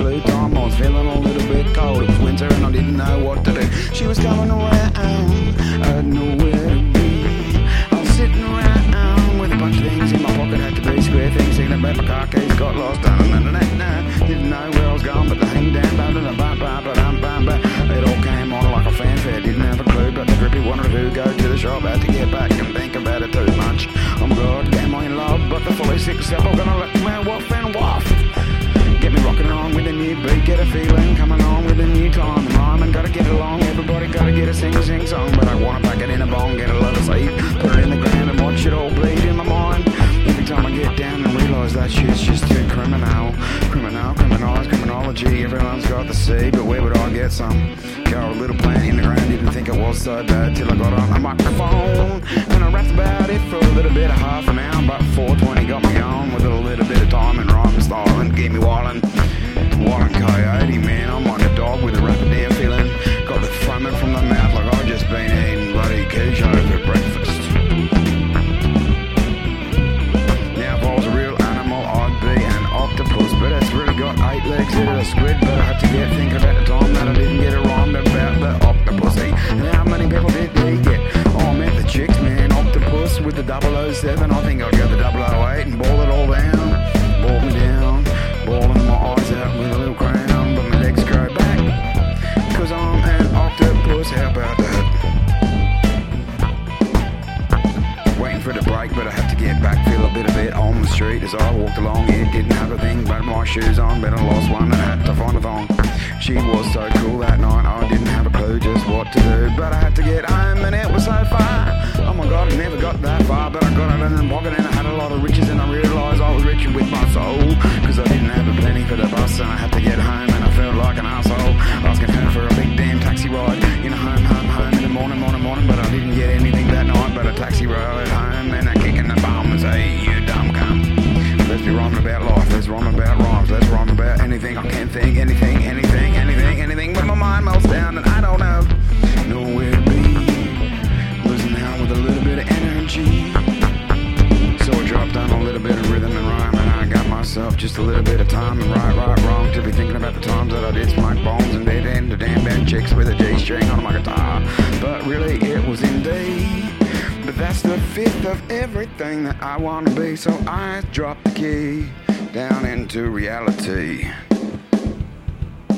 blue time, I was feeling a little bit cold. It was winter and I didn't know what to do. She was coming around, I had nowhere to be. I was sitting around with a bunch of things in my pocket. Had to be square things, thinking about my car keys, got lost. I don't know, didn't know where I was going, but the hang down, blah, blah, blah, blah, blah, blah, blah. It all came on like a fanfare. Didn't have a clue, but the grippy wanted to go to the shop. Had to get back and think about it too much. Oh my god, am I in love? But the fully sick step, I'm gonna let my off and waff. Realise that shit's just too criminal, criminal, criminalised criminology. Everyone's got the seed, but where would I get some? Got a little plant in the ground, didn't think it was so bad till I got on a microphone and I rapped about it for a little bit of half an hour, but 420 got me on with a little bit of time and rhyme and style and get me wildin'. Wildin' coyote, man, I'm a squid. But I had to get thinking about the time that I didn't get it rhymed about the octopus. And how many people did they get? Oh, I meant the chicks, man. Octopus with the 007. I think I'd go the 008 and ball it all down. Ball me down. Balling my eyes out with a little crown, but my legs grow back. Cause I'm an octopus, how about that? Waiting for the break, but I have to get back, feel a bit of it on street as I walked along. It didn't have a thing but my shoes on, but I lost one and had to find a thong. She was so cool that night, I didn't have a clue just what to do, but I had to get home and it was so far. Oh my god, I never got that far, but I got it in the pocket and I had a lot of riches and I realised I was rich with my soul. Cause I didn't have a penny for the bus and I had to get home anything I can't think, anything, anything, anything, anything, but my mind melts down and I don't know, know where to be. Losing out with a little bit of energy. So I dropped down a little bit of rhythm and rhyme, and I got myself just a little bit of time and right, right, wrong to be thinking about the times that I did smoke bones and did into damn bad chicks with a G string on my guitar. But really, it was in D. But that's the fifth of everything that I want to be, so I dropped the key down into reality.